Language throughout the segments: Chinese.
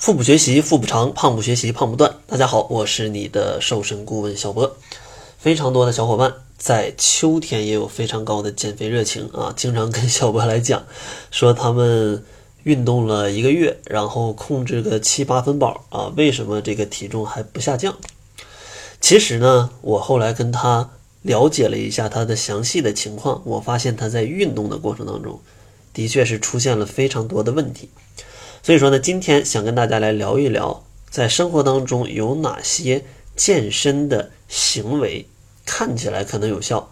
腹部学习腹部长，胖不学习胖不断。大家好，我是你的瘦身顾问小博。非常多的小伙伴在秋天也有非常高的减肥热情啊，经常跟小博来讲，说他们运动了一个月，然后控制个七八分饱啊，为什么这个体重还不下降？其实呢，我后来跟他了解了一下他的详细的情况，我发现他在运动的过程当中，的确是出现了非常多的问题。所以说呢，今天想跟大家来聊一聊，在生活当中有哪些健身的行为看起来可能有效，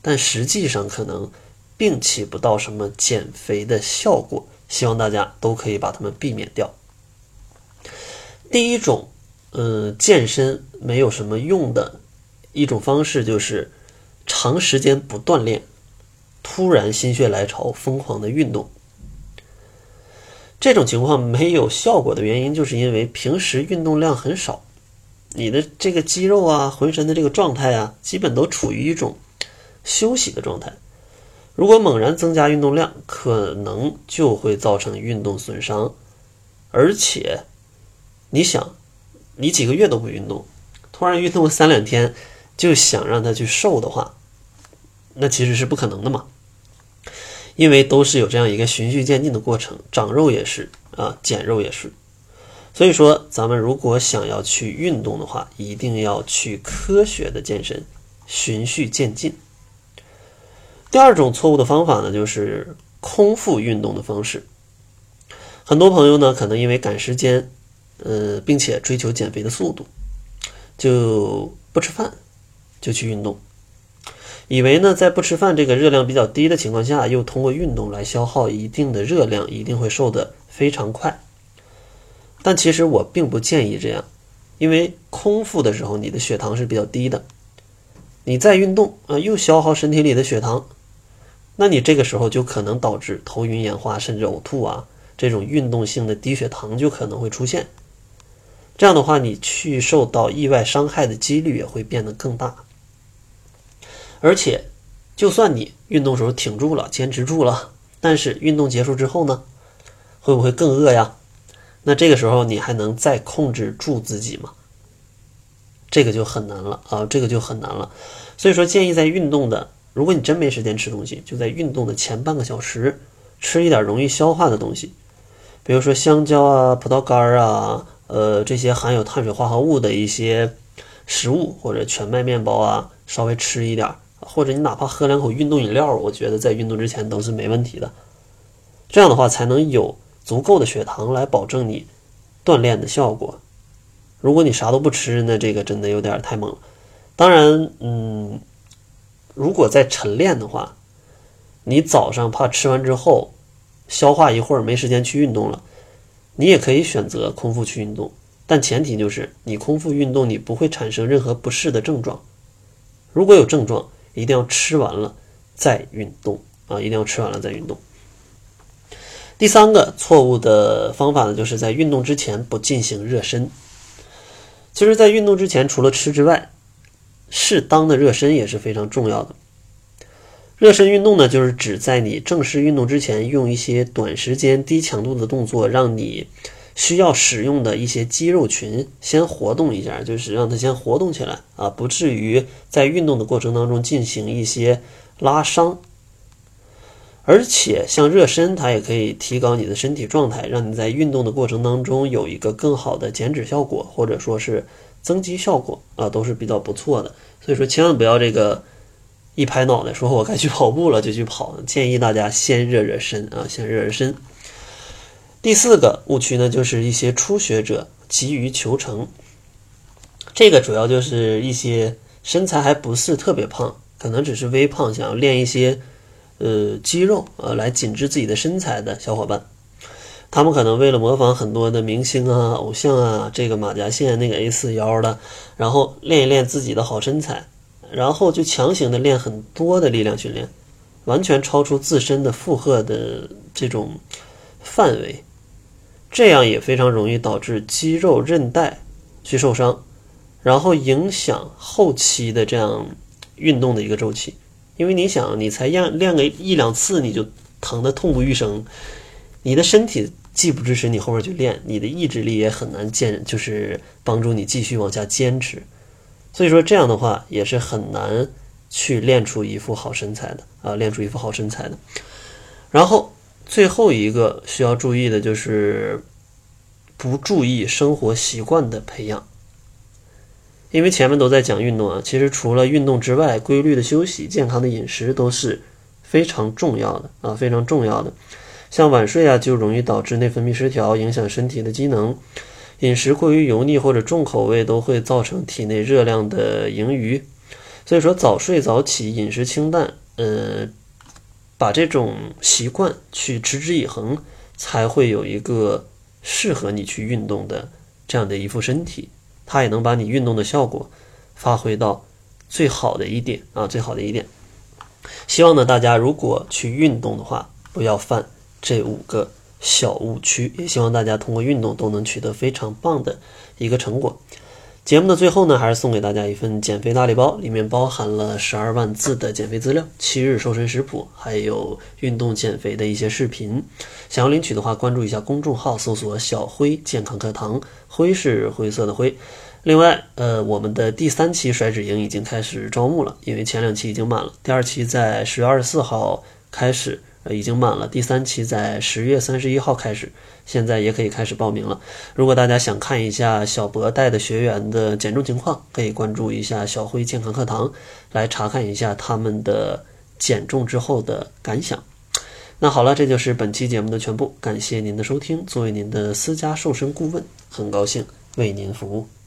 但实际上可能并起不到什么减肥的效果。希望大家都可以把它们避免掉。第一种，嗯，健身没有什么用的一种方式，就是长时间不锻炼，突然心血来潮疯狂的运动。这种情况没有效果的原因，就是因为平时运动量很少，你的这个肌肉啊、浑身的这个状态啊，基本都处于一种休息的状态。如果猛然增加运动量，可能就会造成运动损伤。而且，你想，你几个月都不运动，突然运动三两天就想让他去瘦的话，那其实是不可能的嘛。因为都是有这样一个循序渐进的过程，长肉也是啊，减肉也是。所以说，咱们如果想要去运动的话，一定要去科学的健身，循序渐进。第二种错误的方法呢，就是空腹运动的方式。很多朋友呢，可能因为赶时间，呃，并且追求减肥的速度，就不吃饭就去运动。以为呢，在不吃饭这个热量比较低的情况下，又通过运动来消耗一定的热量，一定会瘦得非常快。但其实我并不建议这样，因为空腹的时候你的血糖是比较低的，你再运动啊，又消耗身体里的血糖，那你这个时候就可能导致头晕眼花，甚至呕吐啊，这种运动性的低血糖就可能会出现。这样的话，你去受到意外伤害的几率也会变得更大。而且，就算你运动时候挺住了、坚持住了，但是运动结束之后呢，会不会更饿呀？那这个时候你还能再控制住自己吗？这个就很难了啊，这个就很难了。所以说，建议在运动的，如果你真没时间吃东西，就在运动的前半个小时吃一点容易消化的东西，比如说香蕉啊、葡萄干啊，呃，这些含有碳水化合物的一些食物，或者全麦面包啊，稍微吃一点。或者你哪怕喝两口运动饮料，我觉得在运动之前都是没问题的。这样的话才能有足够的血糖来保证你锻炼的效果。如果你啥都不吃，那这个真的有点太猛了。当然，嗯，如果在晨练的话，你早上怕吃完之后消化一会儿没时间去运动了，你也可以选择空腹去运动，但前提就是你空腹运动你不会产生任何不适的症状。如果有症状，一定要吃完了再运动啊！一定要吃完了再运动。第三个错误的方法呢，就是在运动之前不进行热身。其实，在运动之前，除了吃之外，适当的热身也是非常重要的。热身运动呢，就是指在你正式运动之前，用一些短时间、低强度的动作，让你。需要使用的一些肌肉群先活动一下，就是让它先活动起来啊，不至于在运动的过程当中进行一些拉伤。而且像热身，它也可以提高你的身体状态，让你在运动的过程当中有一个更好的减脂效果，或者说是增肌效果啊，都是比较不错的。所以说，千万不要这个一拍脑袋说我该去跑步了就去跑，建议大家先热热身啊，先热热身。第四个误区呢，就是一些初学者急于求成。这个主要就是一些身材还不是特别胖，可能只是微胖，想要练一些呃肌肉呃来紧致自己的身材的小伙伴。他们可能为了模仿很多的明星啊、偶像啊，这个马甲线、那个 A 四腰的，然后练一练自己的好身材，然后就强行的练很多的力量训练，完全超出自身的负荷的这种范围。这样也非常容易导致肌肉韧带去受伤，然后影响后期的这样运动的一个周期。因为你想，你才练练个一两次，你就疼得痛不欲生，你的身体既不支持你后面去练，你的意志力也很难坚，就是帮助你继续往下坚持。所以说这样的话也是很难去练出一副好身材的啊，练出一副好身材的。然后最后一个需要注意的就是不注意生活习惯的培养，因为前面都在讲运动啊，其实除了运动之外，规律的休息、健康的饮食都是非常重要的啊，非常重要的。像晚睡啊，就容易导致内分泌失调，影响身体的机能；饮食过于油腻或者重口味，都会造成体内热量的盈余。所以说，早睡早起，饮食清淡，呃，把这种习惯去持之以恒，才会有一个适合你去运动的这样的一副身体。它也能把你运动的效果发挥到最好的一点啊，最好的一点。希望呢，大家如果去运动的话，不要犯。这五个小误区，也希望大家通过运动都能取得非常棒的一个成果。节目的最后呢，还是送给大家一份减肥大礼包，里面包含了十二万字的减肥资料、七日瘦身食谱，还有运动减肥的一些视频。想要领取的话，关注一下公众号，搜索“小辉健康课堂”，灰是灰色的灰。另外，呃，我们的第三期甩脂营已经开始招募了，因为前两期已经满了，第二期在十月二十四号开始。呃，已经满了。第三期在十月三十一号开始，现在也可以开始报名了。如果大家想看一下小博带的学员的减重情况，可以关注一下小辉健康课堂，来查看一下他们的减重之后的感想。那好了，这就是本期节目的全部，感谢您的收听。作为您的私家瘦身顾问，很高兴为您服务。